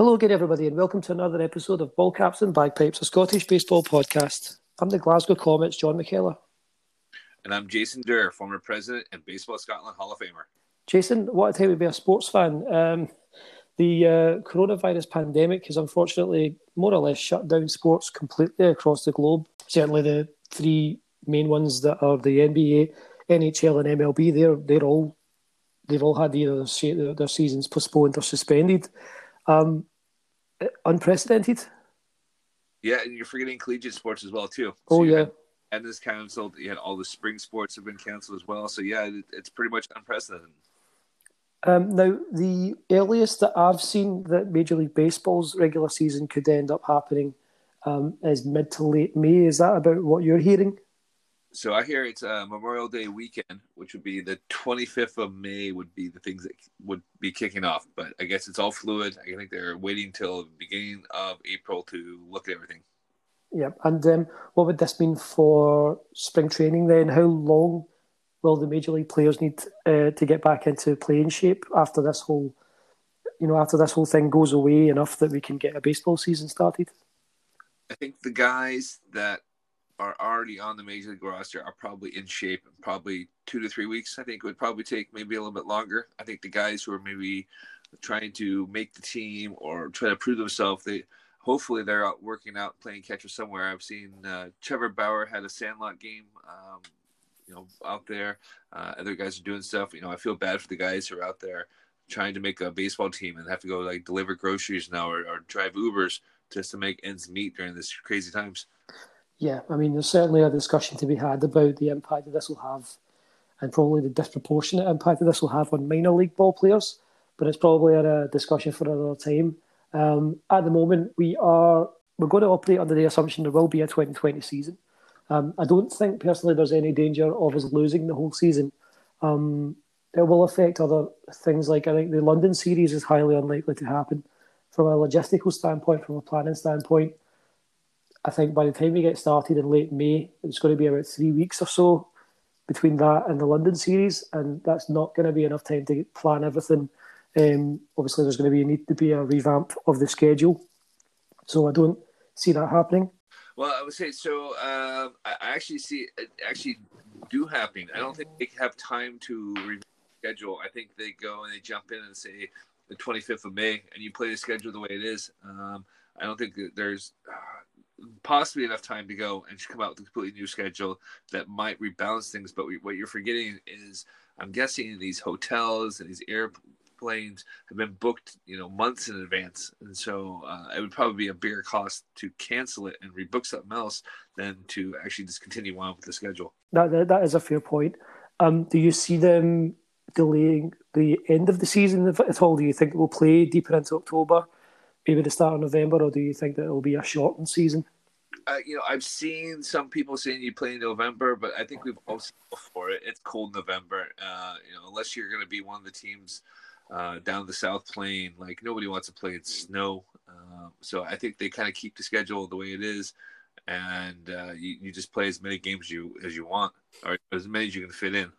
Hello again, everybody, and welcome to another episode of Ball Caps and Bagpipes, a Scottish baseball podcast. I'm the Glasgow Comets, John McKellar. And I'm Jason Durr, former president and Baseball Scotland Hall of Famer. Jason, what a time to be a sports fan. Um, the uh, coronavirus pandemic has unfortunately more or less shut down sports completely across the globe. Certainly, the three main ones that are the NBA, NHL, and MLB, they're they're all they've all had either their, their seasons postponed or suspended. Um, unprecedented. Yeah, and you're forgetting collegiate sports as well too. So oh yeah. And this canceled. You had all the spring sports have been canceled as well. So yeah, it, it's pretty much unprecedented. Um, now, the earliest that I've seen that Major League Baseball's regular season could end up happening um, is mid to late May. Is that about what you're hearing? So I hear it's uh, Memorial Day weekend, which would be the 25th of May, would be the things that would be kicking off. But I guess it's all fluid. I think they're waiting till the beginning of April to look at everything. Yeah, and um, what would this mean for spring training then? How long will the major league players need uh, to get back into playing shape after this whole, you know, after this whole thing goes away enough that we can get a baseball season started? I think the guys that are already on the major league roster are probably in shape in probably two to three weeks. I think it would probably take maybe a little bit longer. I think the guys who are maybe trying to make the team or try to prove themselves, they hopefully they're out working out, playing catcher somewhere. I've seen uh, Trevor Bauer had a Sandlot game, um, you know, out there. Uh, other guys are doing stuff. You know, I feel bad for the guys who are out there trying to make a baseball team and have to go like deliver groceries now or, or drive Ubers just to make ends meet during this crazy times. Yeah, I mean, there's certainly a discussion to be had about the impact that this will have, and probably the disproportionate impact that this will have on minor league ball players. But it's probably a discussion for another time. Um, at the moment, we are we're going to operate under the assumption there will be a 2020 season. Um, I don't think personally there's any danger of us losing the whole season. Um, it will affect other things like I think the London series is highly unlikely to happen from a logistical standpoint, from a planning standpoint. I think by the time we get started in late May, it's going to be about three weeks or so between that and the London series, and that's not going to be enough time to plan everything. Um, obviously, there's going to be a need to be a revamp of the schedule, so I don't see that happening. Well, I would say so. Uh, I actually see it actually do happening. I don't think they have time to schedule. I think they go and they jump in and say the 25th of May, and you play the schedule the way it is. Um, I don't think there's. Uh, possibly enough time to go and come out with a completely new schedule that might rebalance things. But we, what you're forgetting is, I'm guessing these hotels and these airplanes have been booked, you know, months in advance, and so uh, it would probably be a bigger cost to cancel it and rebook something else than to actually just continue on with the schedule. That that, that is a fair point. Um, do you see them delaying the end of the season at all? Do you think it will play deeper into October? Maybe the start of November, or do you think that it will be a shortened season? Uh, you know, I've seen some people saying you play in November, but I think we've all seen before it. It's cold November. Uh, you know, unless you're going to be one of the teams uh, down the South Plain, like nobody wants to play in snow. Uh, so I think they kind of keep the schedule the way it is, and uh, you, you just play as many games you as you want, or as many as you can fit in.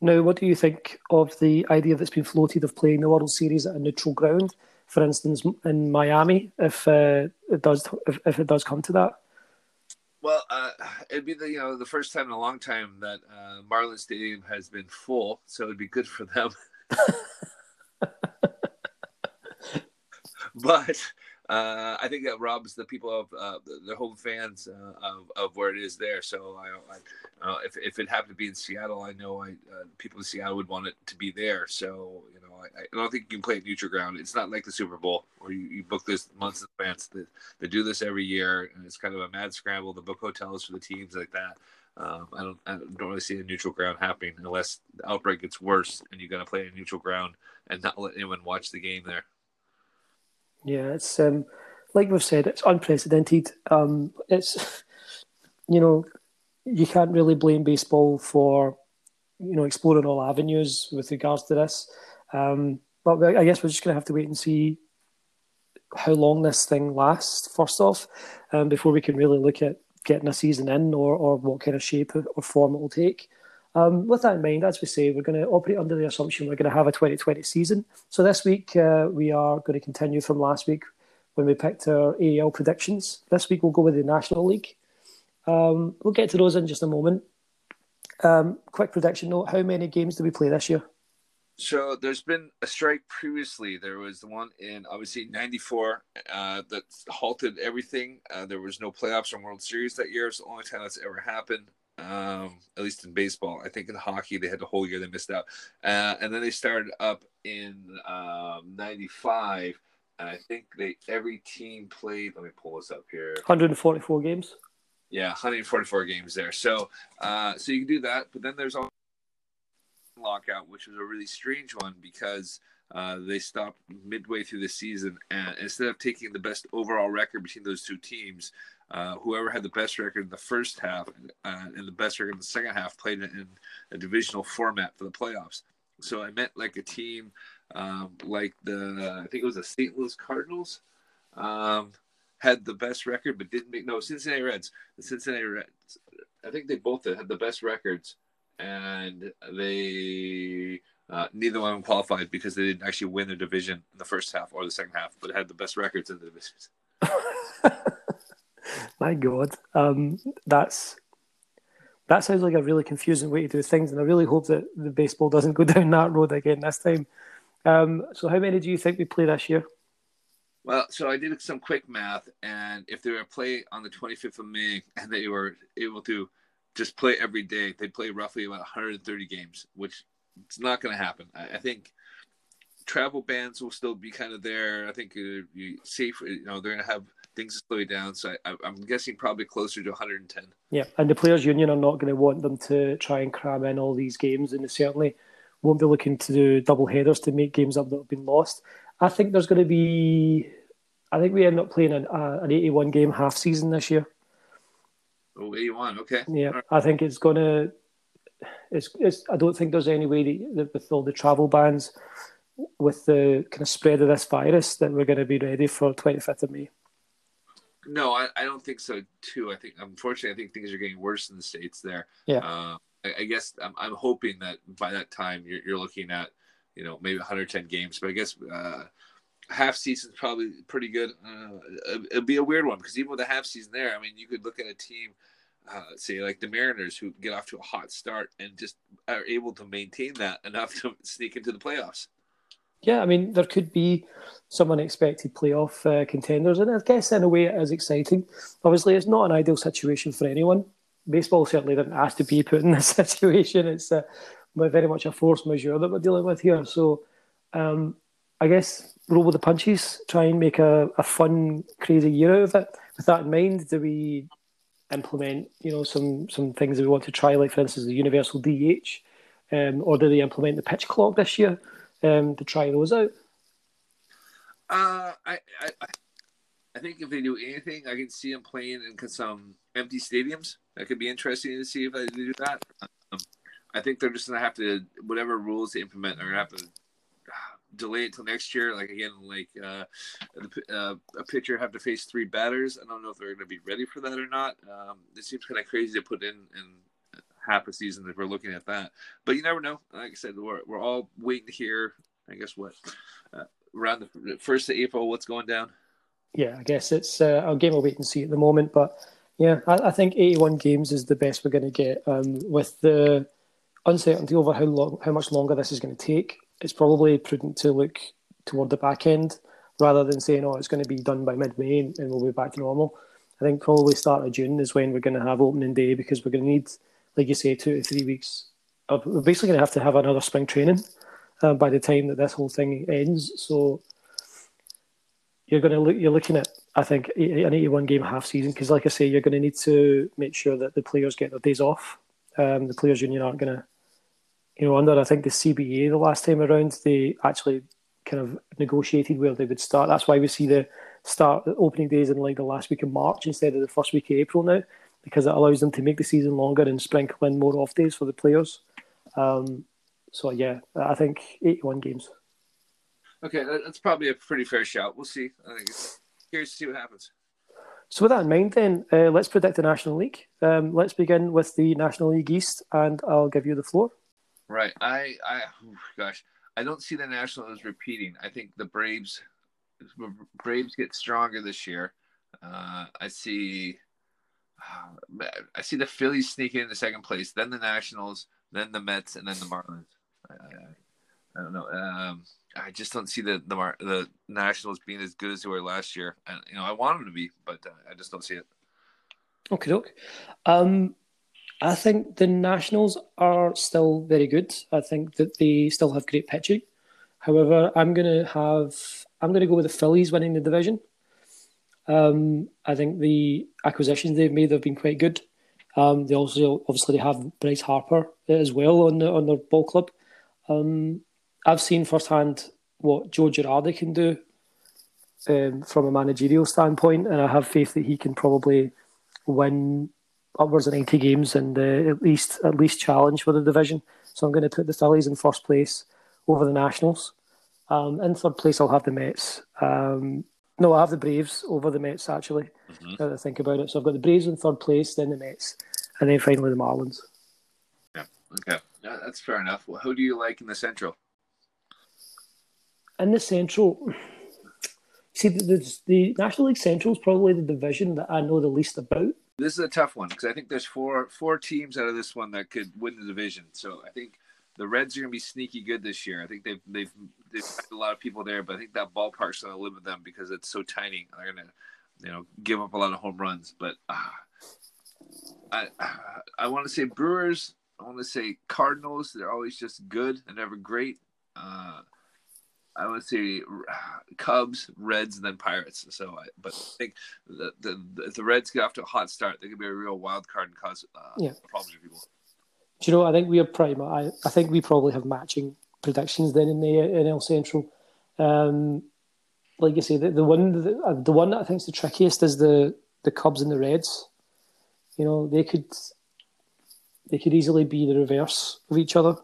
Now, what do you think of the idea that's been floated of playing the World Series at a neutral ground? For instance, in Miami, if uh, it does if, if, it does come to that? Well, uh, it'd be the you know the first time in a long time that uh, Marlin Stadium has been full, so it'd be good for them. but uh, I think that robs the people of uh, the, the, home fans uh, of, of where it is there. So I, I uh, if, if it happened to be in Seattle, I know I, uh, people in Seattle would want it to be there. So you know, I, I, don't think you can play at neutral ground. It's not like the Super Bowl where you, you book this months in advance. They, they do this every year, and it's kind of a mad scramble to book hotels for the teams like that. Um, I don't I don't really see a neutral ground happening unless the outbreak gets worse and you got to play a neutral ground and not let anyone watch the game there. Yeah, it's um, like we've said, it's unprecedented. Um, it's you know, you can't really blame baseball for you know exploring all avenues with regards to this. Um, but I guess we're just going to have to wait and see how long this thing lasts. First off, um, before we can really look at getting a season in or or what kind of shape or form it will take. Um, with that in mind, as we say, we're going to operate under the assumption we're going to have a 2020 season. So this week uh, we are going to continue from last week when we picked our AL predictions. This week we'll go with the National League. Um, we'll get to those in just a moment. Um, quick prediction note: How many games do we play this year? So there's been a strike previously. There was the one in obviously '94 uh, that halted everything. Uh, there was no playoffs or World Series that year. It's the only time that's ever happened. Um, at least in baseball, I think in hockey they had the whole year they missed out, uh, and then they started up in '95. Um, and I think they every team played. Let me pull this up here. 144 games. Yeah, 144 games there. So, uh, so you can do that, but then there's also lockout, which was a really strange one because uh, they stopped midway through the season, and instead of taking the best overall record between those two teams, uh, whoever had the best record in the first half uh, and the best record in the second half played in a divisional format for the playoffs. So I meant like a team um, like the I think it was the St. Louis Cardinals. Um, had the best record, but didn't make no Cincinnati Reds. The Cincinnati Reds, I think they both had the best records, and they uh, neither one of them qualified because they didn't actually win their division in the first half or the second half, but had the best records in the divisions. My God, um, that's that sounds like a really confusing way to do things, and I really hope that the baseball doesn't go down that road again this time. Um, so, how many do you think we play this year? Well, so I did some quick math, and if they were to play on the 25th of May and they were able to just play every day, they'd play roughly about 130 games, which it's not going to happen. I, I, think travel bans will still be kind of there. I think you safe, you know, they're going to have things to slow down. So I, am guessing probably closer to 110. Yeah, and the players' union are not going to want them to try and cram in all these games, and they certainly won't be looking to do double headers to make games up that have been lost. I think there's going to be. I think we end up playing an, uh, an 81 game half season this year. Oh, 81, okay. Yeah, right. I think it's going to. It's, it's. I don't think there's any way that with all the travel bans, with the kind of spread of this virus, that we're going to be ready for 25th of May. No, I, I don't think so too. I think unfortunately, I think things are getting worse in the states there. Yeah. Uh, I, I, guess I'm, I'm hoping that by that time you're, you're looking at you know maybe 110 games. But I guess uh, half season's probably pretty good. Uh, it'd be a weird one because even with a half season there, I mean, you could look at a team. Uh, say like the Mariners who get off to a hot start and just are able to maintain that enough to sneak into the playoffs. Yeah, I mean there could be some unexpected playoff uh, contenders, and I guess in a way it is exciting. Obviously, it's not an ideal situation for anyone. Baseball certainly didn't ask to be put in this situation. It's uh, very much a force majeure that we're dealing with here. So um, I guess roll with the punches, try and make a, a fun, crazy year out of it. With that in mind, do we implement, you know, some some things that we want to try, like for instance, the universal DH, um, or do they implement the pitch clock this year um, to try those out? Uh, I, I I think if they do anything, I can see them playing in some empty stadiums. That could be interesting to see if they do that. Um, I think they're just gonna have to whatever rules they implement, they're gonna have to delay it till next year. Like again, like uh, uh, a pitcher have to face three batters. I don't know if they're going to be ready for that or not. Um, it seems kind of crazy to put in in half a season if we're looking at that. But you never know. Like I said, we're we're all waiting to hear. I guess what uh, around the first of April, what's going down. Yeah, I guess it's uh, a game of wait and see at the moment, but yeah, I, I think 81 games is the best we're going to get. Um, with the uncertainty over how long, how much longer this is going to take, it's probably prudent to look toward the back end rather than saying, "Oh, it's going to be done by mid-May and we'll be back to normal." I think probably start of June is when we're going to have opening day because we're going to need, like you say, two to three weeks. Of, we're basically going to have to have another spring training uh, by the time that this whole thing ends. So you're going to look. You're looking at, I think, an 81 game half season because, like I say, you're going to need to make sure that the players get their days off. Um, the players' union aren't going to you know, under I think the CBA the last time around, they actually kind of negotiated where they would start. That's why we see the start the opening days in like the last week of March instead of the first week of April now, because it allows them to make the season longer and sprinkle in more off days for the players. Um, so yeah, I think eighty-one games. Okay, that's probably a pretty fair shout. We'll see. I think it's curious to see what happens. So with that in mind, then uh, let's predict the National League. Um, let's begin with the National League East, and I'll give you the floor. Right. I, I, oh gosh, I don't see the Nationals repeating. I think the Braves, Braves get stronger this year. Uh, I see, uh, I see the Phillies sneaking into second place, then the Nationals, then the Mets, and then the Marlins. I, I, I don't know. Um, I just don't see the the the Nationals being as good as they were last year. And you know, I want them to be, but uh, I just don't see it. Okay, look. Um, I think the Nationals are still very good. I think that they still have great pitching. However, I'm going to have I'm going to go with the Phillies winning the division. Um, I think the acquisitions they've made have been quite good. Um, they also obviously they have Bryce Harper as well on the, on their ball club. Um, I've seen firsthand what Joe Girardi can do um, from a managerial standpoint, and I have faith that he can probably win upwards of 90 games and uh, at least at least challenge for the division. So I'm going to put the Phillies in first place over the Nationals. Um, in third place, I'll have the Mets. Um, no, I have the Braves over the Mets actually. Mm-hmm. Now that I think about it, so I've got the Braves in third place, then the Mets, and then finally the Marlins. Yeah, okay, yeah, that's fair enough. Well, who do you like in the Central? In the Central, see the, the, the National League Central is probably the division that I know the least about. This is a tough one because I think there's four four teams out of this one that could win the division. So I think the Reds are going to be sneaky good this year. I think they've they've they've a lot of people there, but I think that ballpark's going to limit them because it's so tiny. They're going to you know give up a lot of home runs. But uh, I I want to say Brewers. I want to say Cardinals. They're always just good and never great. Uh, I would say Cubs, Reds, and then Pirates. So, I, but I think the, the the Reds get off to a hot start, they could be a real wild card and cause uh, yeah. problems for people. Do you know? I think we are pretty. I, I think we probably have matching predictions then in the NL Central. Um, like you say, the, the one the, uh, the one that I think is the trickiest is the the Cubs and the Reds. You know, they could they could easily be the reverse of each other.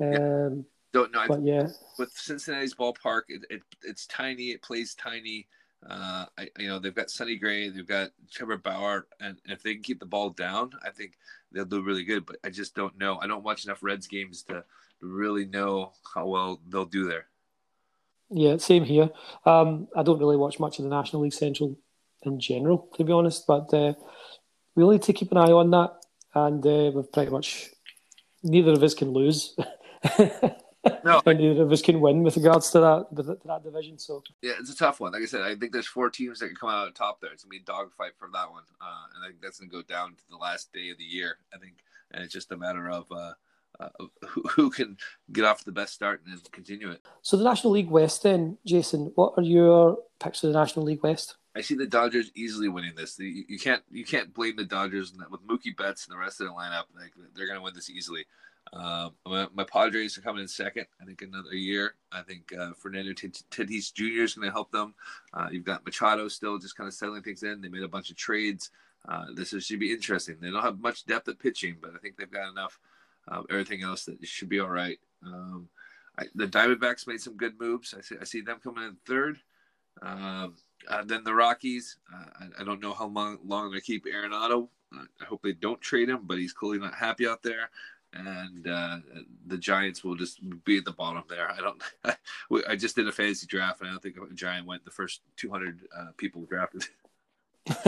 Um, yeah. Don't know. But yeah, with Cincinnati's ballpark, it, it it's tiny. It plays tiny. Uh, I, you know, they've got Sonny Gray, they've got Trevor Bauer, and if they can keep the ball down, I think they'll do really good. But I just don't know. I don't watch enough Reds games to, really know how well they'll do there. Yeah, same here. Um, I don't really watch much of the National League Central in general, to be honest. But uh, we need to keep an eye on that, and uh, we've pretty much neither of us can lose. no, neither of us can win with regards to that to that division. So yeah, it's a tough one. Like I said, I think there's four teams that can come out on top there. It's gonna be a dogfight for that one, uh, and I think that's gonna go down to the last day of the year. I think, and it's just a matter of. Uh, uh, who, who can get off the best start and continue it. So the National League West, then, Jason, what are your picks for the National League West? I see the Dodgers easily winning this. You, you can't you can't blame the Dodgers with Mookie Betts and the rest of the lineup. Like they're going to win this easily. Uh, my, my, Padres are coming in second. I think another year. I think uh, Fernando Tatis Jr. is going to help them. Uh, you've got Machado still just kind of settling things in. They made a bunch of trades. Uh, this is, should be interesting. They don't have much depth at pitching, but I think they've got enough. everything else that should be all right. Um, I, the Diamondbacks made some good moves. I see, I see them coming in third. Um, uh, then the Rockies. Uh, I, I, don't know how long, long they keep Arenado. I hope they don't trade him, but he's clearly not happy out there and uh, the Giants will just be at the bottom there. I don't. I just did a fantasy draft, and I don't think a Giant went the first 200 uh, people drafted.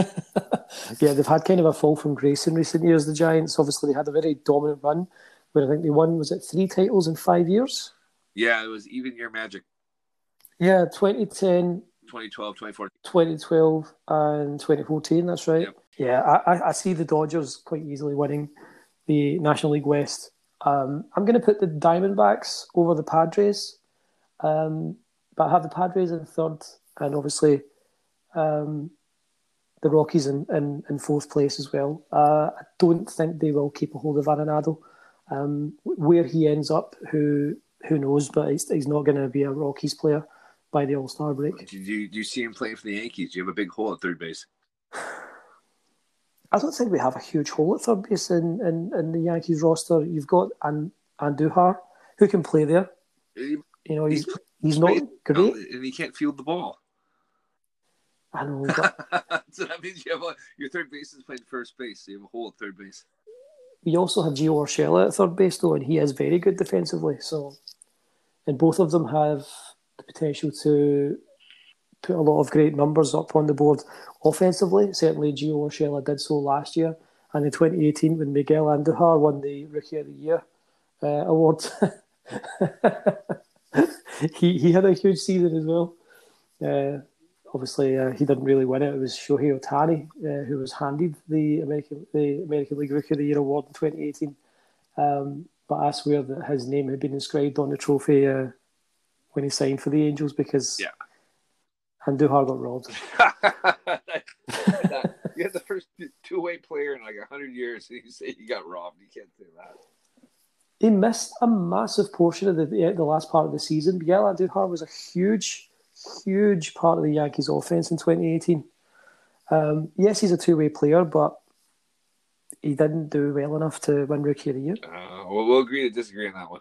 yeah, they've had kind of a fall from grace in recent years. The Giants, obviously, they had a very dominant run, where I think they won was it three titles in five years. Yeah, it was even year magic. Yeah, 2010, 2012, 2014. 2012 and 2014. That's right. Yep. Yeah, I, I see the Dodgers quite easily winning the National League West. Um, I'm going to put the Diamondbacks over the Padres, um, but I have the Padres in third, and obviously um, the Rockies in, in, in, fourth place as well. Uh, I don't think they will keep a hold of Arenado. Um, where he ends up, who who knows? But he's, he's not going to be a Rockies player by the All Star break. Do you, do you see him playing for the Yankees? Do you have a big hole at third base? I don't think we have a huge hole at third base in, in, in the Yankees roster. You've got and Andujar, who can play there. You know, he's he's, he's not great, and he can't field the ball. I know. But... so that means you have a, your third base is playing first base, so you have a hole at third base. We also have Gio Urshela at third base, though, and he is very good defensively. So, and both of them have the potential to put a lot of great numbers up on the board offensively. Certainly, Gio Urshela did so last year, and in 2018 when Miguel Andujar won the Rookie of the Year uh, award, he he had a huge season as well. Uh, obviously, uh, he didn't really win it. It was Shohei Ohtani uh, who was handed the American the American League Rookie of the Year award in 2018. Um, but I swear that his name had been inscribed on the trophy uh, when he signed for the Angels because yeah. Andujar got robbed. you had the first two way player in like hundred years, and you say you got robbed. You can't say that. He missed a massive portion of the the last part of the season. Miguel Andujar was a huge, huge part of the Yankees' offense in 2018. Um, yes, he's a two way player, but he didn't do well enough to win Rookie of the Year. Uh, well, we'll agree to disagree on that one.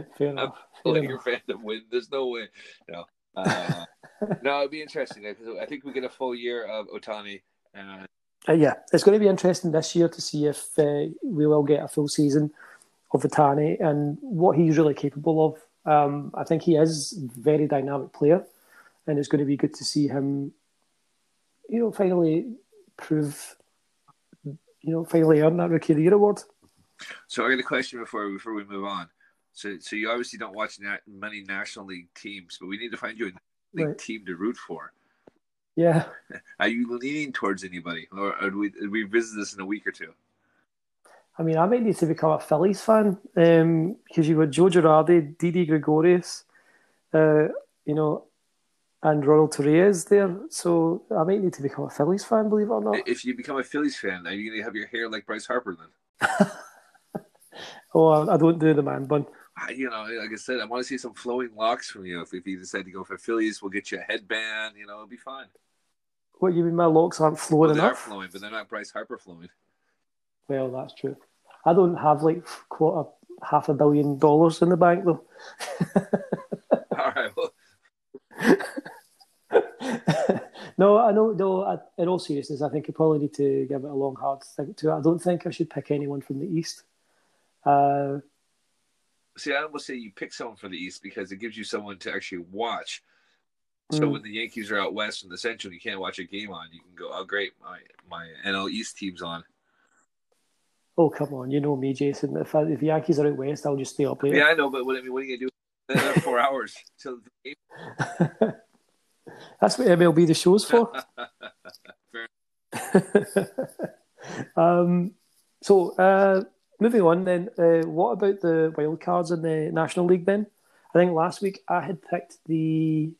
Fair enough. Enough. your fandom win. There's no way. No. Uh, no, it'd be interesting I think we get a full year of Ohtani. Uh, uh, yeah, it's going to be interesting this year to see if uh, we will get a full season of Ohtani and what he's really capable of. Um, I think he is a very dynamic player, and it's going to be good to see him, you know, finally prove, you know, finally earn that Rookie of the Year award. So I got a question before before we move on. So, so you obviously don't watch many National League teams, but we need to find you a league right. team to root for. Yeah. Are you leaning towards anybody, or, or do we do we visit this in a week or two? I mean, I might need to become a Phillies fan um, because you got Joe Girardi, Didi Gregorius, uh, you know, and Ronald Torreyes there. So I might need to become a Phillies fan, believe it or not. If you become a Phillies fan, are you going to have your hair like Bryce Harper then? oh, I don't do the man bun you know, like I said, I want to see some flowing locks from you. If, if you decide to go for Phillies, we'll get you a headband. You know, it'll be fine. What you mean? My locks aren't flowing well, they enough? are flowing, but they're not Bryce Harper flowing. Well, that's true. I don't have like quite a half a billion dollars in the bank though. All right. Well. no, I know. No, I, in all seriousness, I think I probably need to give it a long, hard think to. I don't think I should pick anyone from the East. Uh, see, I almost say you pick someone for the East because it gives you someone to actually watch. So mm. when the Yankees are out west in the Central, you can't watch a game on. You can go, oh great, my my NL East team's on. Oh come on, you know me, Jason. If I, if the Yankees are out west, I'll just stay up late. Yeah, I know, but what I mean, what are you gonna do? four hours till the game. That's what MLB the show's for. um, so uh, moving on then, uh, what about the wild cards in the National League then? I think last week I had picked the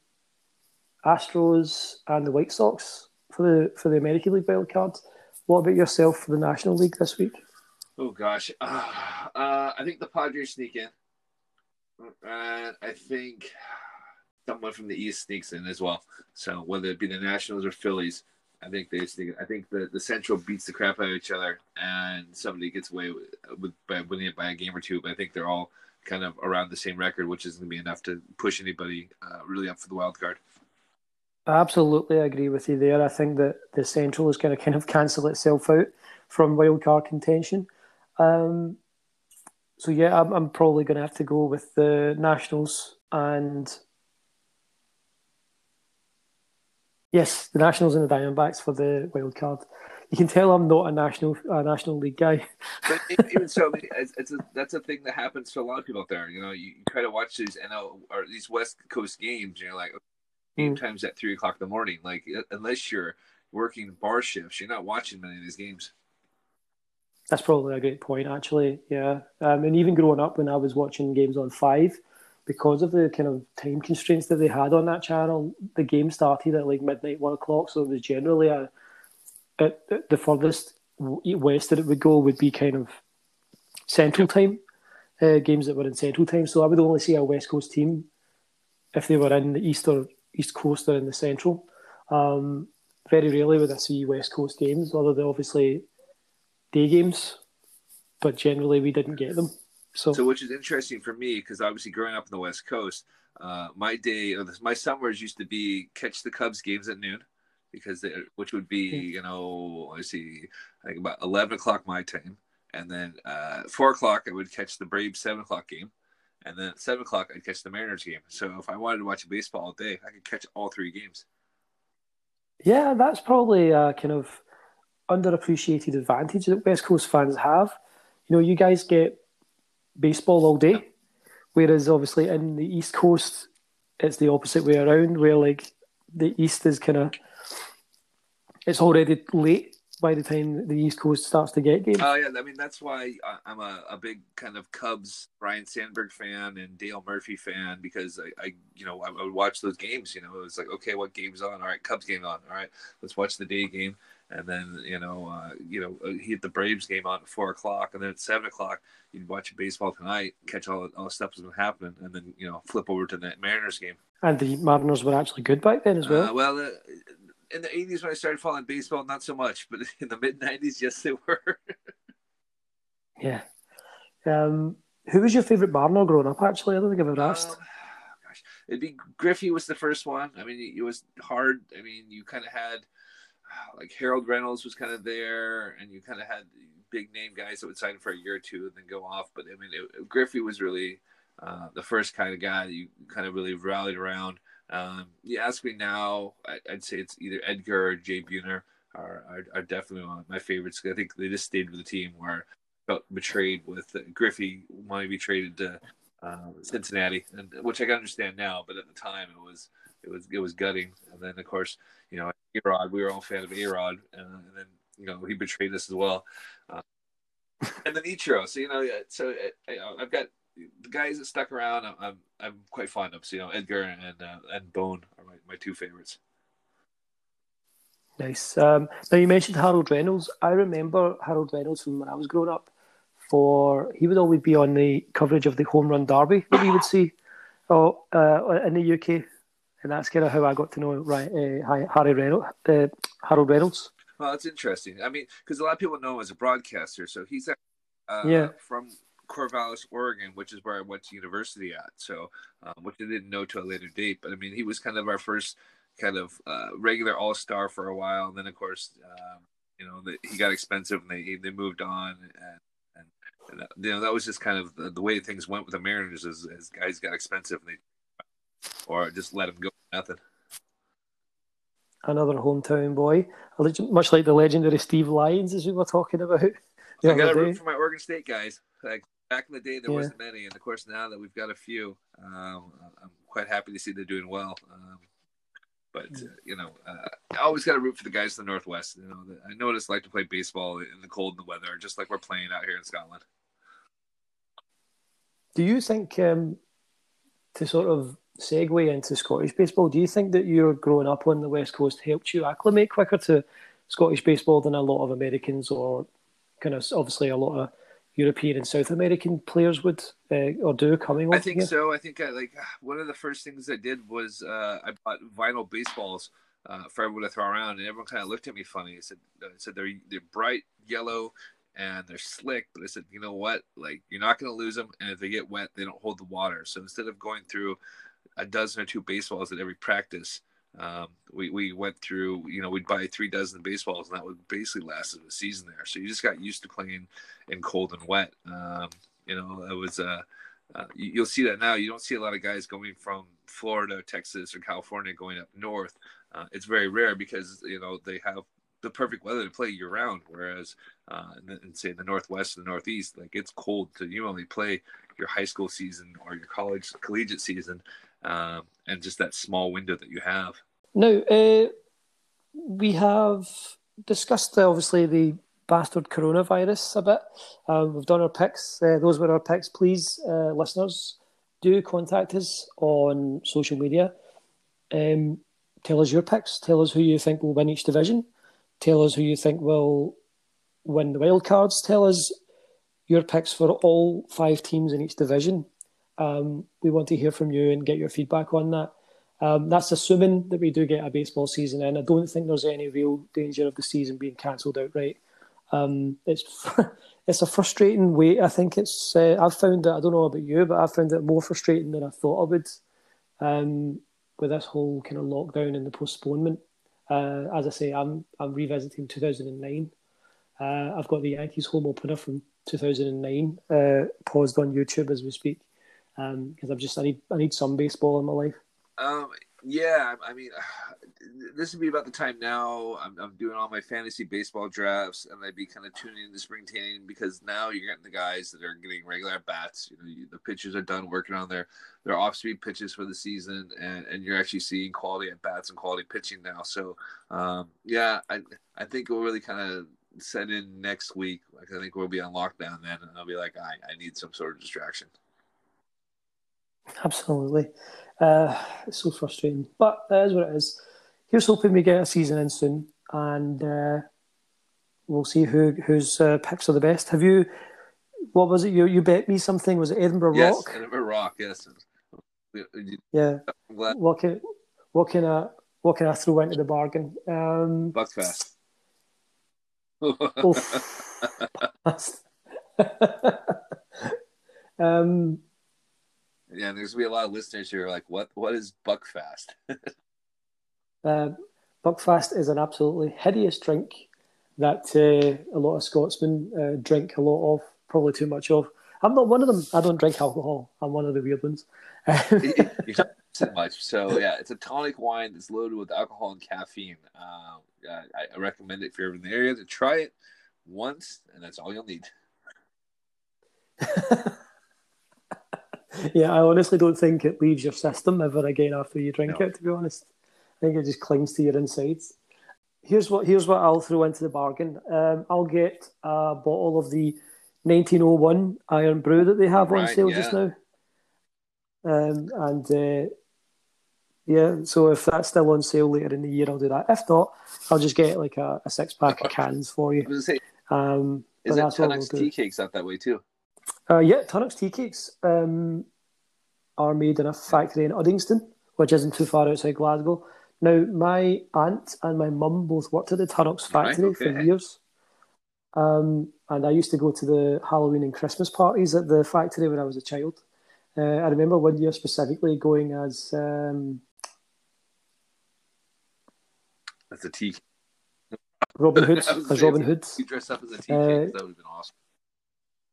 Astros and the White Sox for the for the American League wild cards. What about yourself for the National League this week? Oh gosh, uh, uh, I think the Padres sneak in, and I think someone from the East sneaks in as well. So whether it be the Nationals or Phillies, I think they think I think the, the Central beats the crap out of each other, and somebody gets away with, with by winning it by a game or two. But I think they're all kind of around the same record, which isn't going to be enough to push anybody uh, really up for the wild card. Absolutely, I agree with you there. I think that the Central is going to kind of cancel itself out from wild card contention. Um, so yeah, I'm, I'm probably going to have to go with the Nationals and Yes, the Nationals and the Diamondbacks for the wild card. You can tell I'm not a national a National League guy. but even so, it's, it's a, that's a thing that happens to a lot of people out there. You know, you, you try to watch these NL or these West Coast games, and you're like, game mm. times at three o'clock in the morning. Like, unless you're working bar shifts, you're not watching many of these games. That's probably a great point, actually. Yeah, um, and even growing up, when I was watching games on Five, because of the kind of time constraints that they had on that channel, the game started at like midnight, one o'clock. So it was generally a, at the furthest west that it would go would be kind of central time, uh, games that were in central time. So I would only see a West Coast team if they were in the east or east coast or in the central. Um, very rarely would I see West Coast games, other than obviously day games, but generally we didn't get them. So, so which is interesting for me because obviously growing up in the West Coast, uh, my day, or my summers used to be catch the Cubs games at noon, because they, which would be you know I see I think about eleven o'clock my time, and then uh, four o'clock I would catch the Braves seven o'clock game, and then at seven o'clock I'd catch the Mariners game. So if I wanted to watch baseball all day, I could catch all three games. Yeah, that's probably a kind of underappreciated advantage that West Coast fans have. You know, you guys get baseball all day, whereas obviously in the East Coast, it's the opposite way around, where like the East is kind of it's already late by the time the East Coast starts to get games. Oh yeah, I mean that's why I'm a, a big kind of Cubs Ryne Sandberg fan and Dale Murphy fan because I, I you know I, would watch those games. You know, it was like okay, what game's on? All right, Cubs game on. All right, let's watch the day game. And then you know, uh, you know, uh, he had the Braves game on at four o'clock, and then at seven o'clock you'd watch baseball tonight, catch all all the stuff that's been happening, and then you know flip over to that Mariners game. And the Mariners were actually good back then as well. Uh, well, uh, in the 80s when I started following baseball, not so much, but in the mid 90s, yes, they were. yeah. Um, who was your favorite Mariner growing up? Actually, I don't think I've ever asked. Uh, gosh, it'd be Griffey was the first one. I mean, it was hard. I mean, you kind of had like Harold Reynolds was kind of there, and you kind of had big name guys that would sign for a year or two and then go off. But I mean, it, Griffey was really uh, the first kind of guy you kind of really rallied around. Um, you ask me now, I, would say it's either Edgar or Jay Buhner are, are, are definitely one of my favorites. I think they just stayed with the team where felt betrayed with uh, Griffey wanting to be traded to uh, Cincinnati, and which I can understand now, but at the time it was it was it was gutting. And then of course, you know, Arod, we were all fan of Arod, uh, and then you know he betrayed us as well. Uh, and then Ichiro, so you know, so uh, I've got the guys that stuck around, I'm I'm, I'm quite fond of. So you know, Edgar and uh, and Bone are my, my two favorites. Nice. Um, now you mentioned Harold Reynolds. I remember Harold Reynolds from when I was growing up. For he would always be on the coverage of the home run derby that we would see, oh, uh, in the UK, and that's kind of how I got to know right uh, Harry Reynolds, uh, Harold Reynolds. Well, that's interesting. I mean, because a lot of people know him as a broadcaster, so he's uh, yeah from Corvallis, Oregon, which is where I went to university at. So, um, which I didn't know to a later date. But I mean, he was kind of our first kind of uh, regular All Star for a while, and then of course, um, you know, the, he got expensive, and they they moved on, and and, and you know that was just kind of the, the, way things went with the Mariners as, as guys got expensive, and they or just let him go, nothing. Another hometown boy, much like the legendary Steve Lyons, as we were talking about. I got to root for my Oregon State guys. Like back in the day, there yeah. wasn't many, and of course now that we've got a few, um, I'm quite happy to see they're doing well. Um, but uh, you know, uh, I always got to root for the guys in the Northwest. You know, I know what it's like to play baseball in the cold and the weather, just like we're playing out here in Scotland. Do you think, um, to sort of segue into Scottish baseball, do you think that your growing up on the West Coast helped you acclimate quicker to Scottish baseball than a lot of Americans or kind of obviously a lot of European and South American players would uh, or do coming. I think here? so. I think I like one of the first things I did was uh, I bought vinyl baseballs uh, for everyone to throw around, and everyone kind of looked at me funny. I said, I said they're they're bright yellow and they're slick, but I said, you know what? Like you're not going to lose them, and if they get wet, they don't hold the water. So instead of going through a dozen or two baseballs at every practice, um, we, we went through, you know, we'd buy three dozen baseballs and that would basically last a season there. So you just got used to playing in cold and wet. Um, you know, it was, uh, uh, you'll see that now. You don't see a lot of guys going from Florida, Texas, or California going up north. Uh, it's very rare because you know they have the perfect weather to play year round. Whereas, uh, in, in, say the Northwest and the Northeast, like it's cold so you only play your high school season or your college collegiate season um, and just that small window that you have. Now, uh, we have discussed uh, obviously the bastard coronavirus a bit. Um, we've done our picks. Uh, those were our picks. Please, uh, listeners, do contact us on social media. Um, tell us your picks. Tell us who you think will win each division. Tell us who you think will win the wild cards. Tell us your picks for all five teams in each division. Um, we want to hear from you and get your feedback on that. Um, that's assuming that we do get a baseball season in. I don't think there's any real danger of the season being cancelled outright. Um, it's it's a frustrating wait. I think it's uh, I've found that I don't know about you, but I've found it more frustrating than I thought I would. um, with this whole kind of lockdown and the postponement. Uh, as I say, I'm I'm revisiting 2009. Uh, I've got the Yankees home opener from 2009 uh, paused on YouTube as we speak because um, I'm just I need I need some baseball in my life. Um, yeah, I mean, this would be about the time now. I'm, I'm doing all my fantasy baseball drafts, and I'd be kind of tuning into spring training because now you're getting the guys that are getting regular bats. You know, you, the pitchers are done working on their their off speed pitches for the season, and, and you're actually seeing quality at bats and quality pitching now. So, um, yeah, I I think we'll really kind of set in next week. Like I think we'll be on lockdown then, and I'll be like, I I need some sort of distraction. Absolutely. Uh, it's so frustrating, but that is what it is. Here's hoping we get a season in soon, and uh, we'll see who whose uh, picks are the best. Have you? What was it? You you bet me something? Was it Edinburgh yes, Rock? Edinburgh Rock. Yes. Yeah. What can what can I what can I throw into the bargain? Um, Buckfast. um, yeah, there's gonna be a lot of listeners who are like, "What? What is Buckfast?" uh, Buckfast is an absolutely hideous drink that uh, a lot of Scotsmen uh, drink a lot of, probably too much of. I'm not one of them. I don't drink alcohol. I'm one of the weird ones. You're not much. So yeah, it's a tonic wine that's loaded with alcohol and caffeine. Uh, I, I recommend it if you're in the area to try it once, and that's all you'll need. yeah, I honestly don't think it leaves your system ever again after you drink no. it. To be honest, I think it just clings to your insides. Here's what here's what I'll throw into the bargain. Um, I'll get a bottle of the 1901 Irn-Bru that they have right, on sale yeah. just now. Um, and uh, yeah, so if that's still on sale later in the year, I'll do that. If not, I'll just get like a, a six pack of cans for you. Say, um, is it Tunnock's tea cakes out that way too? Uh, yeah, Tunnock's tea cakes um, are made in a factory in Uddingston, which isn't too far outside Glasgow. Now, my aunt and my mum both worked at the Tunnock's factory right, okay. for years. Um, and I used to go to the Halloween and Christmas parties at the factory when I was a child. Uh, I remember one year specifically going as. Um, That's a tea. Robin Hood. as Robin Hood. You dress up as a tea uh, that would have been awesome.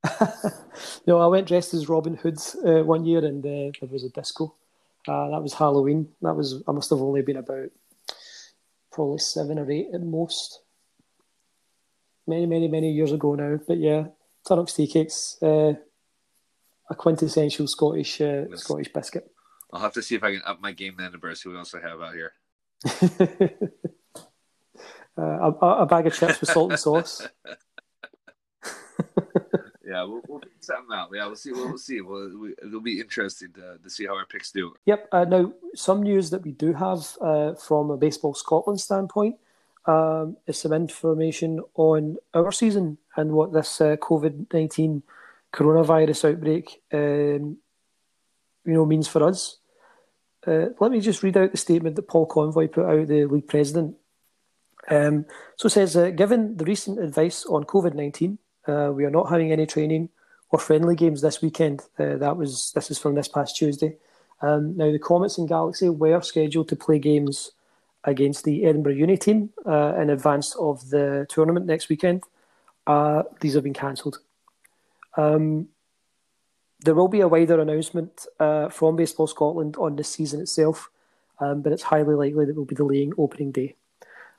no, I went dressed as Robin Hood uh, one year, and uh, there was a disco. Uh, that was Halloween. That was I must have only been about probably seven or eight at most. Many, many, many years ago now. But yeah, Tunnock's tea cakes, uh, a quintessential Scottish uh, Scottish biscuit. I'll have to see if I can up my game then to see what else I have out here. uh, a, a, bag of chips with salt and sauce. yeah, we'll, we'll something out. Yeah, we'll see. We'll, see. We'll, we, it'll be interesting to, to see how our picks do. Yep. Uh, now, some news that we do have uh, from a Baseball Scotland standpoint um, is some information on our season and what this uh, COVID nineteen coronavirus outbreak, um, you know, means for us. Uh, let me just read out the statement that Paul Convoy put out, the league president. Um, so it says, uh, given the recent advice on COVID nineteen uh, we are not having any training or friendly games this weekend. Uh, that was this is from this past Tuesday. Um, now the Comets and Galaxy were scheduled to play games against the Edinburgh Uni team uh, in advance of the tournament next weekend. Uh, these have been cancelled. Um, there will be a wider announcement uh, from Baseball Scotland on the season itself, um, but it's highly likely that we'll be delaying opening day.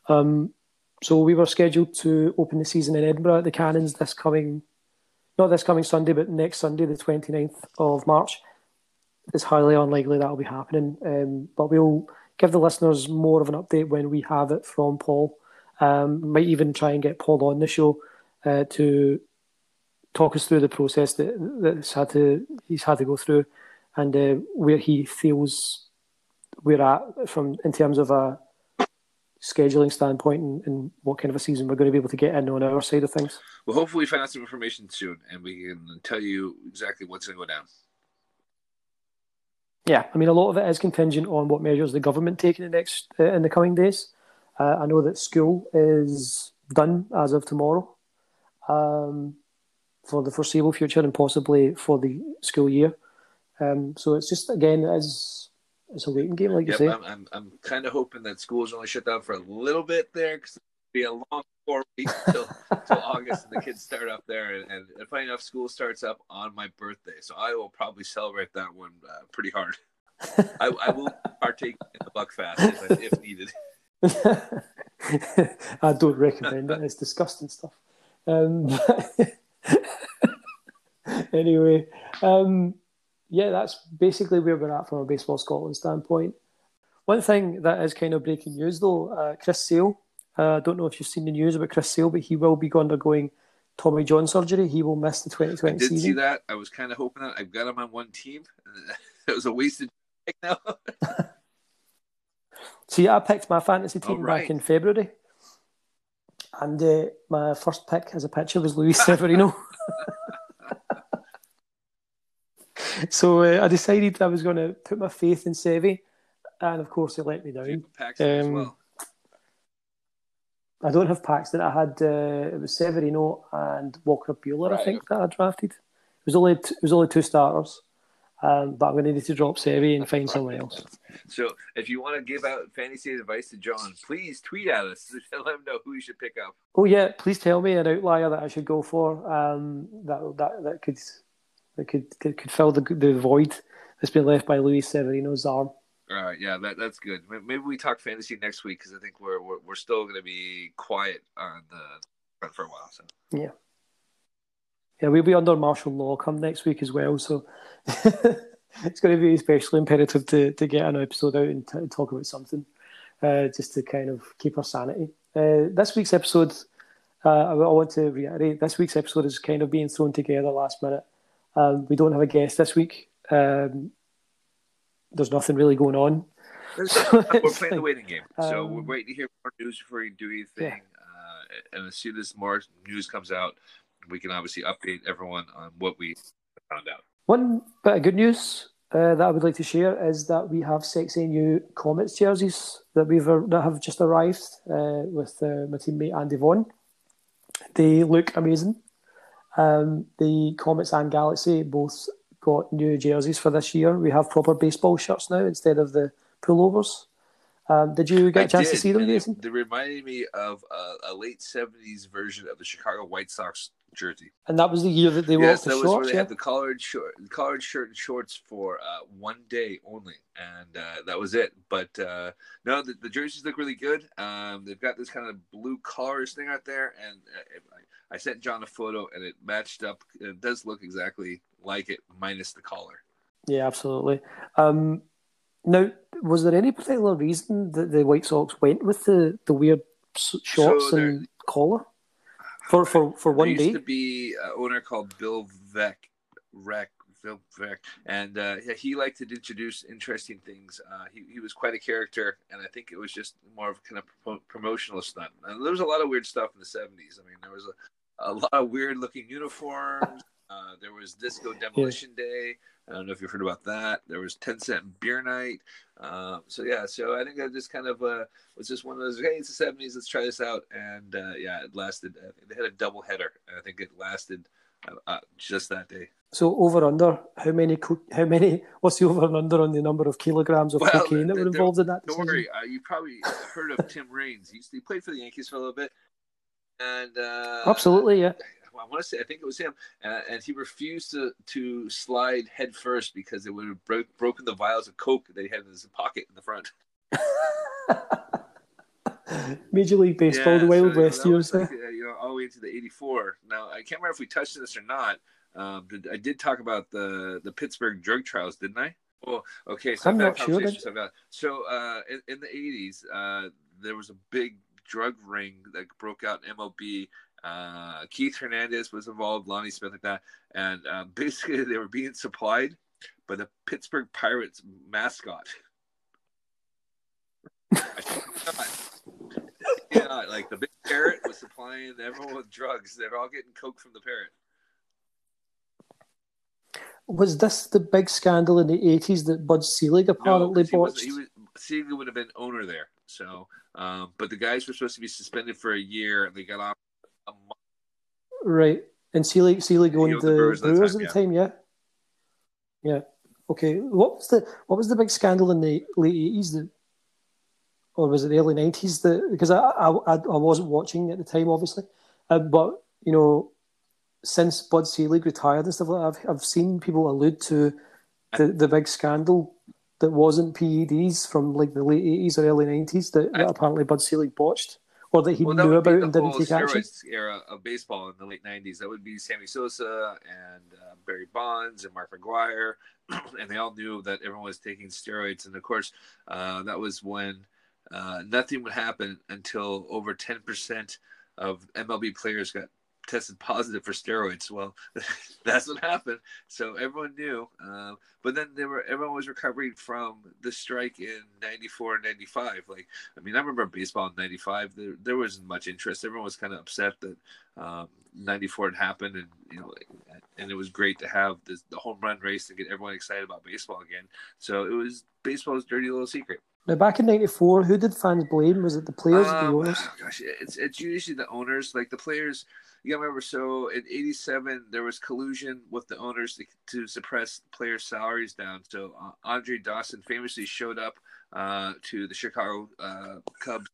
Um, so we were scheduled to open the season in Edinburgh at the Cannons this coming, not this coming Sunday, but next Sunday, the 29th of March. It's highly unlikely that will be happening, um, but we'll give the listeners more of an update when we have it from Paul. Um, might even try and get Paul on the show uh, to talk us through the process that that's had to he's had to go through, and uh, where he feels we're at from in terms of a scheduling standpoint and, and, what kind of a season we're going to be able to get in on our side of things. Well, hopefully, we find out some information soon and we can tell you exactly what's going to go down. Yeah, I mean, a lot of it is contingent on what measures the government take in the next uh, in the coming days. Uh, I know that school is done as of tomorrow um, for the foreseeable future and possibly for the school year. Um, so it's just again, as it's a waiting game, like Yep, you say. I'm, I'm, I'm kind of hoping that school's only shut down for a little bit there because it'll be a long four weeks till, till August and the kids start up there. And, and funny enough, school starts up on my birthday. So I will probably celebrate that one uh, pretty hard. I, I will partake in the Buckfast if, if needed. I don't recommend it. It's disgusting stuff. Um, anyway, um, yeah, that's basically where we're at from a baseball Scotland standpoint. One thing that is kind of breaking news, though, uh, Chris Sale. Uh, I don't know if you've seen the news about Chris Sale, but he will be undergoing Tommy John surgery. He will miss the 2020 I did season. see that. I was kind of hoping that I've got him on one team. It was a wasted pick now. See, I picked my fantasy team right. back in February, and uh, my first pick as a pitcher was Luis Severino. so uh, I decided I was going to put my faith in Sevi, and of course he let me down. Paxton Um, well. I don't have Paxton. I had uh, it was Severino and Walker Buehler. I think that I drafted. It was only t- it was only two starters, um, but I'm going to need to drop Sevi and find someone else. So if you want to give out fantasy advice to John, please tweet at us to let him know who you should pick up. Oh yeah, please tell me an outlier that I should go for. Um, that that that could that could could, could fill the the void that's been left by Luis Severino's arm. All right, yeah, that, that's good. Maybe we talk fantasy next week because I think we're, we're we're still going to be quiet on the front for a while. So yeah, Yeah, we'll be under martial law come next week as well, so it's going to be especially imperative to, to get an episode out and t- talk about something, uh, just to kind of keep our sanity. Uh, this week's episode, uh, I, I want to reiterate, this week's episode is kind of being thrown together last minute. Um, we don't have a guest this week. Um, there's nothing really going on. we're playing the waiting game. So um, we're waiting to hear more news before you do anything. Uh, and as soon as more news comes out, we can obviously update everyone on what we found out. One bit of good news uh, that I would like to share is that we have sexy new Comets jerseys that we've that have just arrived uh, with uh, my teammate Andy Vaughan. They look amazing. Um, the Comets and Galaxy both got new jerseys for this year. We have proper baseball shirts now instead of the pullovers. Um, did you get a chance to see them, they- Jason? They reminded me of a, a late '70s version of the Chicago White Sox jersey. And that was the year that they yes, walked the that was they Yeah? had the collared short, collared shirt and shorts for uh, one day only, and uh, that was it. But uh, no, the, the jerseys look really good. Um, they've got this kind of blue collars thing out there, and uh, I, sent John a photo, and it matched up. It does look exactly like it, minus the collar. Yeah, absolutely. Um, now, was there any particular reason that the White Sox went with the, the weird shorts So and collar for for, for one there day? used to be an owner called Bill Veeck, Rec, Bill Veeck, and uh, he liked to introduce interesting things. Uh, he, he was quite a character, and I think it was just more of kind of promotional stunt. And there was a lot of weird stuff in the '70s. I mean, there was a, a lot of weird looking uniforms. Uh, there was Disco Demolition Day. I don't know if you've heard about that. There was 10 cent beer night. Um, so yeah, so I think that just kind of uh, was just one of those. Hey, it's the 70s. Let's try this out. And uh, yeah, it lasted. Uh, they had a double header. I think it lasted uh, uh, just that day. So over under how many co- how many what's the over and under on the number of kilograms of Well, cocaine that were involved in that Don't worry. Uh, you probably heard of Tim Raines. He, used to, he played for the Yankees for a little bit. And uh, Absolutely, yeah. I want to say I think it was him, uh, and he refused to to slide head first because it would have broke, broken the vials of coke that he had in his pocket in the front. Major League Baseball, the Wild so, West that years. like, uh, you know, all the way into the '84. Now I can't remember if we touched on this or not. Um, did- I did talk about the the Pittsburgh drug trials, didn't I? Well, okay, so I'm not sure, So uh, in, in the '80s, uh, there was a big drug ring that broke out in MLB. Uh, Keith Hernandez was involved, Lonnie Smith, like that, and uh, basically they were being supplied by the Pittsburgh Pirates mascot. I shit you not. yeah, like the big parrot was supplying everyone with drugs. They're all getting coke from the parrot. Was this the big scandal in the eighties that Bud Selig apparently was, botched? he was Sealy would have been owner there. So, um, but the guys were supposed to be suspended for a year, and they got off a month. Right. And Selig Selig going owned the the Brewers Brewers, at the the time, yeah. Yeah. Okay, what was the what was the big scandal in the late eighties that, or was it the early nineties? That because I, I I wasn't watching at the time, obviously, uh, but you know, since Bud Selig retired and stuff like that, I've I've seen people allude to the, the big scandal that wasn't PEDs from like the late eighties or early nineties that, that apparently Bud Selig botched or that he well, knew about and didn't take action. Era of baseball in the late '90s. That would be Sammy Sosa and uh, Barry Bonds and Mark McGwire, and they all knew that everyone was taking steroids. And of course, uh, that was when uh, nothing would happen until over 10% of MLB players got tested positive for steroids. Well, that's what happened. So everyone knew. Um, but then they were everyone was recovering from the strike in '94 and '95. Like, I mean, I remember baseball in '95. There, there wasn't much interest. Everyone was kind of upset that '94 um, had happened, and you know, and it was great to have this, the home run race to get everyone excited about baseball again. So it was baseball's dirty little secret. Now, back in '94, who did fans blame? Was it the players, um, the owners? Gosh, it's it's usually the owners. Like the players you gotta remember, so in '87 there was collusion with the owners to, to suppress players' salaries down. So uh, Andre Dawson famously showed up uh, to the Chicago uh, Cubs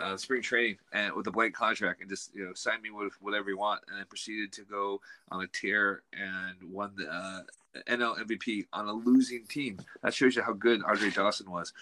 uh, spring training and with a blank contract and just you know sign me with whatever you want, and then proceeded to go on a tear and won the uh, NL MVP on a losing team. That shows you how good Andre Dawson was.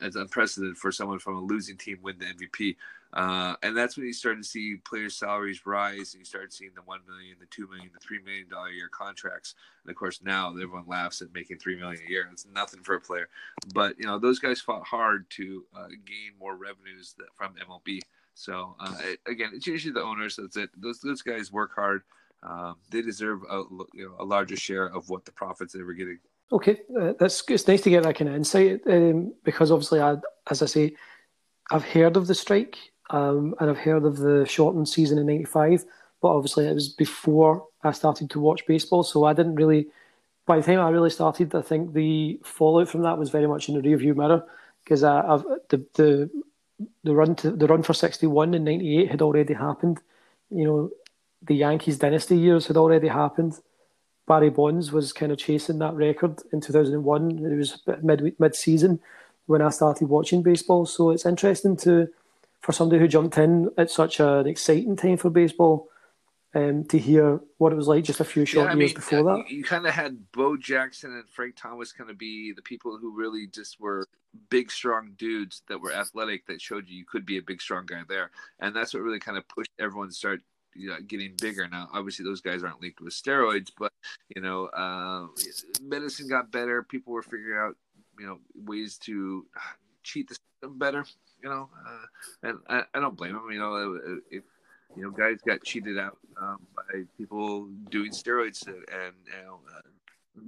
It's unprecedented for someone from a losing team win the MVP. Uh, and that's when you started to see players' salaries rise, and you started seeing the one million, the two million, the three million dollar year contracts. And of course, now everyone laughs at making three million a year. It's nothing for a player, but you know those guys fought hard to uh, gain more revenues from MLB. So uh, again, it's usually the owners. That's it. Those those guys work hard. Um, they deserve a you know a larger share of what the profits they were getting. Okay, uh, that's it's nice to get that kind of insight um, because obviously, I, as I say, I've heard of the strike um, and I've heard of the shortened season in '95, but obviously it was before I started to watch baseball, so I didn't really. By the time I really started, I think the fallout from that was very much in the rearview mirror because I've the the the run to the run for 61 in 98 had already happened you know the Yankees dynasty years had already happened. Barry Bonds was kind of chasing that record in 2001. It was mid mid season when I started watching baseball. So it's interesting to for somebody who jumped in at such an exciting time for baseball um, to hear what it was like just a few short yeah, years mean, before that. You, kind of had Bo Jackson and Frank Thomas kind of be the people who really just were big, strong dudes that were athletic that showed you you could be a big, strong guy there. And that's what really kind of pushed everyone to start you know, getting bigger. Now, obviously, those guys aren't linked with steroids, but you know, uh, medicine got better. People were figuring out, you know, ways to cheat the system better. You know, uh, and I, I, don't blame them. You know, if you know, guys got cheated out um, by people doing steroids and, and you know, uh,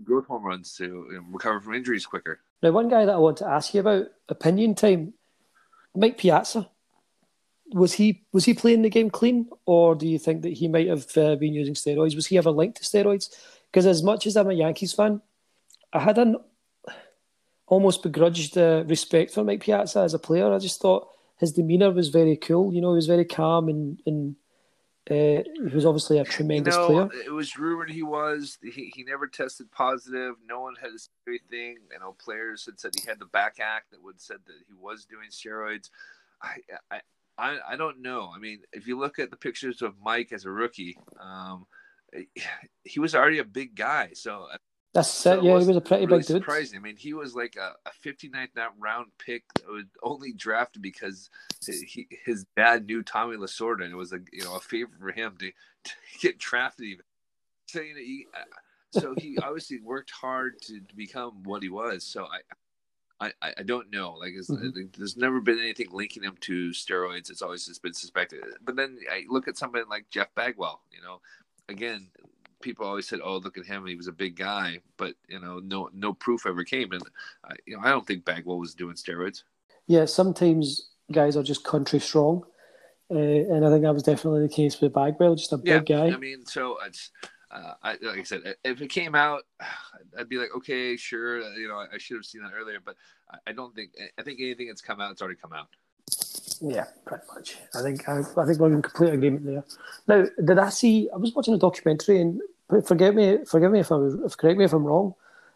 growth hormones to you know, recover from injuries quicker. Now, one guy that I want to ask you about opinion time, Mike Piazza was he was he playing the game clean, or do you think that he might have uh, been using steroids? Was he ever linked to steroids? Because as much as I'm a Yankees fan, I had an almost begrudged uh, respect for Mike Piazza as a player. I just thought his demeanor was very cool. You know, he was very calm and and uh, he was obviously a tremendous you know, player. It was rumored he was. He, he never tested positive. No one had anything. You know, players had said he had the back act that would said that he was doing steroids. I, I I, I don't know. I mean, if you look at the pictures of Mike as a rookie, um, he was already a big guy. So that's so yeah, he was a pretty really big dude. Surprising. I mean, he was like a, a 59th round pick that was only drafted because he, his dad knew Tommy Lasorda, and it was a you know a favor for him to, to get drafted. Even so, you know, he, uh, so he obviously worked hard to, to become what he was. So I I, I don't know. Like, mm-hmm. there's never been anything linking him to steroids. It's always just been suspected. But then I look at somebody like Jeff Bagwell. You know, again, people always said, "Oh, look at him. He was a big guy," but you know, no no proof ever came. And I, you know, I don't think Bagwell was doing steroids. Yeah, sometimes guys are just country strong, uh, and I think that was definitely the case with Bagwell. Just a yeah, big guy. I mean, so it's uh, I, like I said, if it came out, I'd be like, okay, sure, you know, I should have seen that earlier, but I don't think. I think anything that's come out, it's already come out. Yeah, pretty much. I think I, I think we're in complete agreement there. Now, did I see? I was watching a documentary, and forgive me, forgive me if I was, if correct me if I'm wrong.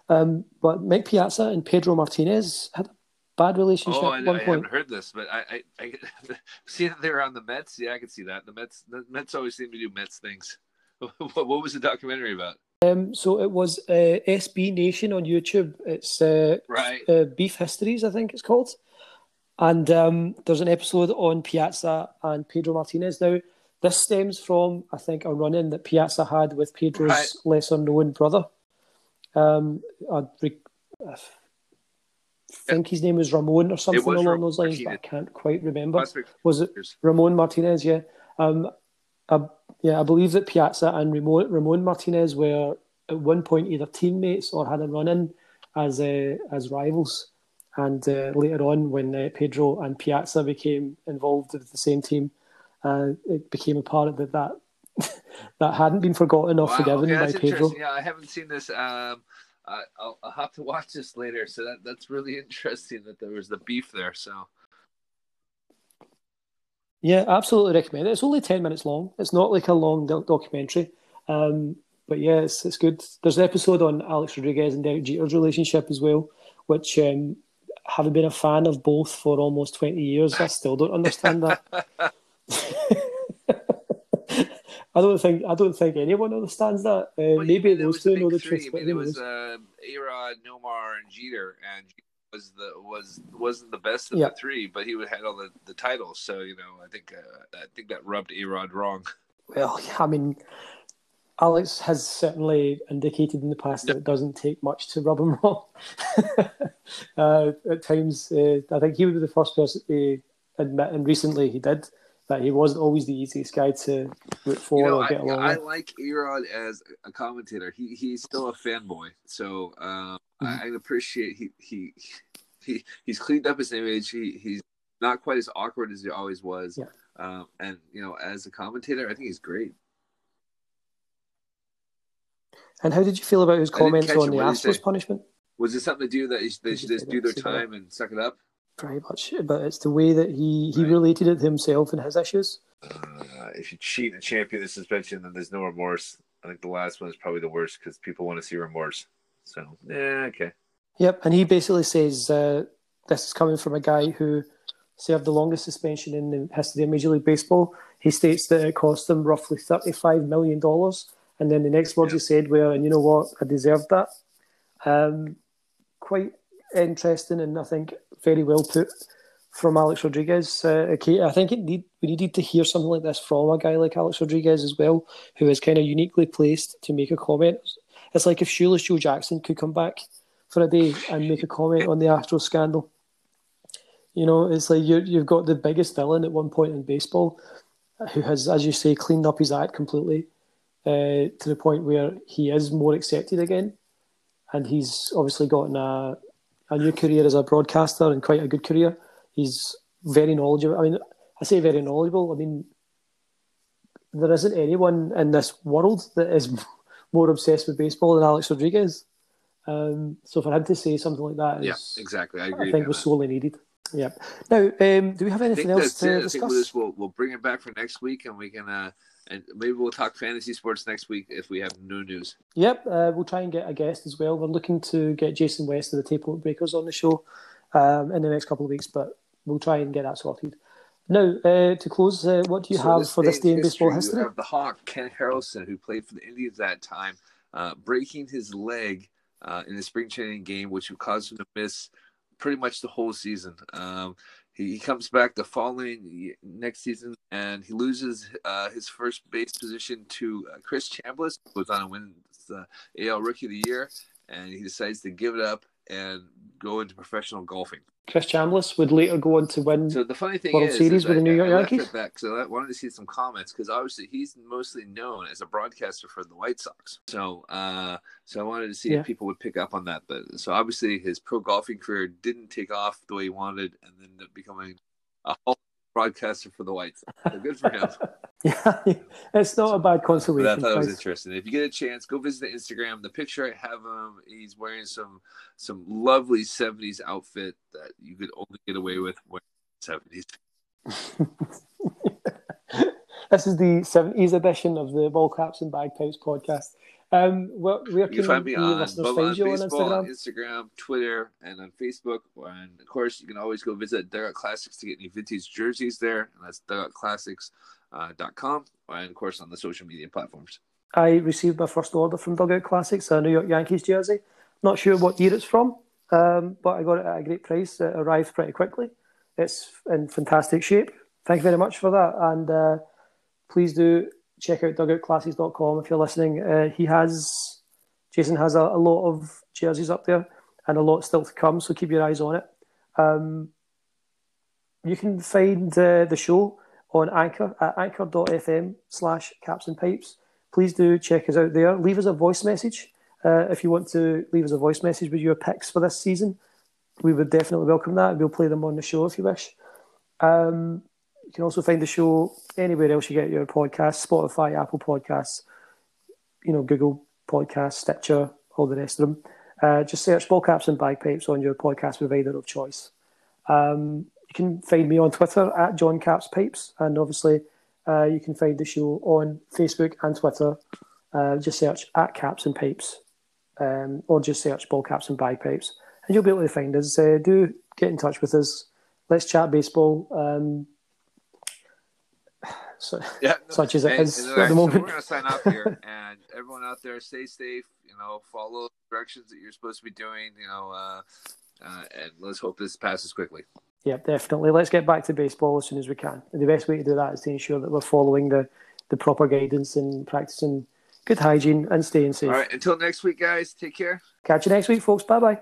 Um, but Mike Piazza and Pedro Martinez had a bad relationship Oh, at I, one I point. haven't heard this, but I, I, I see that they're on the Mets. Yeah, I can see that. The Mets, the Mets always seem to do Mets things. what, what was the documentary about? Um, so it was uh, SB Nation on YouTube. It's uh, Right. uh, Beef Histories, I think it's called. And um, there's an episode on Piazza and Pedro Martinez. Now, this stems from, I think, a run in that Piazza had with Pedro's Right. lesser known brother. Um, I I think his name was Ramon or something along Ramon those lines, but I can't quite remember. Was it. Ramon Martinez, yeah. Um, I, yeah, I believe that Piazza and Ramon, Ramon Martinez were at one point either teammates or had a run in as uh, as rivals. And uh, later on, when uh, Pedro and Piazza became involved with the same team, uh, it became apparent that that, that hadn't been forgotten or Wow, forgiven okay, by Pedro. Yeah, I haven't seen this. Um, I, I'll, I'll have to watch this later. So that that's really interesting that there was the beef there. So Yeah, absolutely recommend it. It's only 10 minutes long. It's not like a long doc- documentary. Um, but yeah, it's, it's good. There's an episode on Alex Rodriguez and Derek Jeter's relationship as well, which, um, having been a fan of both for almost 20 years, I still don't understand that. I don't think I don't think anyone understands that. Uh, maybe you know, there those two know the three. truth. I mean, it was uh, A-Rod, Nomar, and Jeter, and Jeter was the was wasn't the best of Yeah. the three, but he would had all the, the titles. So you know, I think uh, I think that rubbed A-Rod wrong. Well, I mean, Alex has certainly indicated in the past that it doesn't take much to rub him wrong. uh, at times, uh, I think he would be the first person to admit, and recently he did, that he wasn't always the easiest guy to root for You know, or I, get along I with. like A-Rod as a commentator. He he's still a fanboy, so um, Mm-hmm. I, I appreciate he he he he's cleaned up his image. He he's not quite as awkward as he always was. Yeah. Um, and you know, as a commentator, I think he's great. And how did you feel about his comments on the Astros punishment? Was it something to do that they should just do their time and suck it up? Very much, but it's the way that he, he Right. related it to himself and his issues. Uh, if you cheat and champion the suspension, then there's no remorse. I think the last one is probably the worst because people want to see remorse. So, yeah, okay. Yep, and he basically says uh, this is coming from a guy who served the longest suspension in the history of Major League Baseball. He states that it cost him roughly $35 million. And then the next words Yeah. he said were, and you know what, I deserved that. Um, quite interesting and I think very well put from Alex Rodriguez. Uh, okay, I think it need, we needed to hear something like this from a guy like Alex Rodriguez as well, who is kind of uniquely placed to make a comment. It's like if Shoeless Joe Jackson could come back for a day and make a comment on the Astros scandal. You know, it's like you you've got the biggest villain at one point in baseball, who has, as you say, cleaned up his act completely uh, to the point where he is more accepted again, and he's obviously gotten a a new career as a broadcaster and quite a good career. He's very knowledgeable. I mean, I say very knowledgeable. I mean, there isn't anyone in this world that is more obsessed with baseball than Alex Rodriguez. Um, so for him to say something like that Yeah, exactly. I I, think was that. sorely needed. Yeah. Now, um, do we have I anything think else to I think discuss? we'll we'll, we'll bring it back for next week, and we can uh, and maybe we'll talk fantasy sports next week if we have no news. Yep, uh, we'll try and get a guest as well. We're looking to get Jason West of the Tape Breakers on the show um, in the next couple of weeks, but we'll try and get that sorted. Now, uh, to close, uh, what do you So have for this day in baseball history? You have the Hawk Ken Harrelson, who played for the Indians that time, uh, breaking his leg uh, in a spring training game, which would cause him to miss pretty much the whole season. Um, he, he comes back the following next season, and he loses uh, his first base position to uh, Chris Chambliss, who was on to win the AL Rookie of the Year, and he decides to give it up and go into professional golfing. Chris Chambliss would later go on to win. So the funny thing World is, Series is with the New York Yankees? back because I wanted to see some comments because obviously he's mostly known as a broadcaster for the White Sox. So, uh, so I wanted to see Yeah. if people would pick up on that. But so obviously his pro golfing career didn't take off the way he wanted, and then ended up becoming a Hall broadcaster for the White Sox. So good for him. yeah, it's not a bad But I consolation thought it was interesting. If you get a chance, go visit the Instagram. The picture I have him, he's wearing some some lovely '70s outfit that you could only get away with wearing '70s. this is the 70s edition of the Ball Caps and Bagpipes podcast. Um, where, where You can can find me on listeners Bubba find on you on Instagram? Instagram, Twitter, and on Facebook. And of course, you can always go visit Dugout Classics to get any vintage jerseys there, and that's dugoutclassics.com, and of course on the social media platforms. I received my first order from Dugout Classics, a New York Yankees jersey. Not sure what year it's from, um, but I got it at a great price. It arrived pretty quickly. It's in fantastic shape. Thank you very much for that. And uh, please do check out dugoutclassics.com if you're listening. Uh, he has, Jason has a, a, lot of jerseys up there and a lot still to come, so keep your eyes on it. Um, you can find uh, the show on Anchor at anchor.fm slash caps and pipes. Please do check us out there. Leave us a voice message uh, if you want to leave us a voice message with your picks for this season. We would definitely welcome that. We'll play them on the show if you wish. Um, you can also find the show anywhere else you get your podcasts, Spotify, Apple Podcasts, you know, Google Podcasts, Stitcher, all the rest of them. Uh, just search Ball Caps and Bagpipes on your podcast provider of choice. Um, you can find me on Twitter at John Caps Pipes, and obviously uh, you can find the show on Facebook and Twitter. Uh, just search at Caps and Pipes, um, or just search Ball Caps and Bagpipes, and you'll be able to find us. Uh, do get in touch with us. Let's chat baseball. Um, so, yeah, such as it is at the so moment. we're gonna sign off here, and everyone out there, stay safe. You know, follow the directions that you're supposed to be doing. You know, uh, uh, and let's hope this passes quickly. Yeah, definitely. Let's get back to baseball as soon as we can. And the best way to do that is to ensure that we're following the, the proper guidance and practicing good hygiene and staying safe. All right, until next week, guys. Take care. Catch you next week, folks. Bye bye.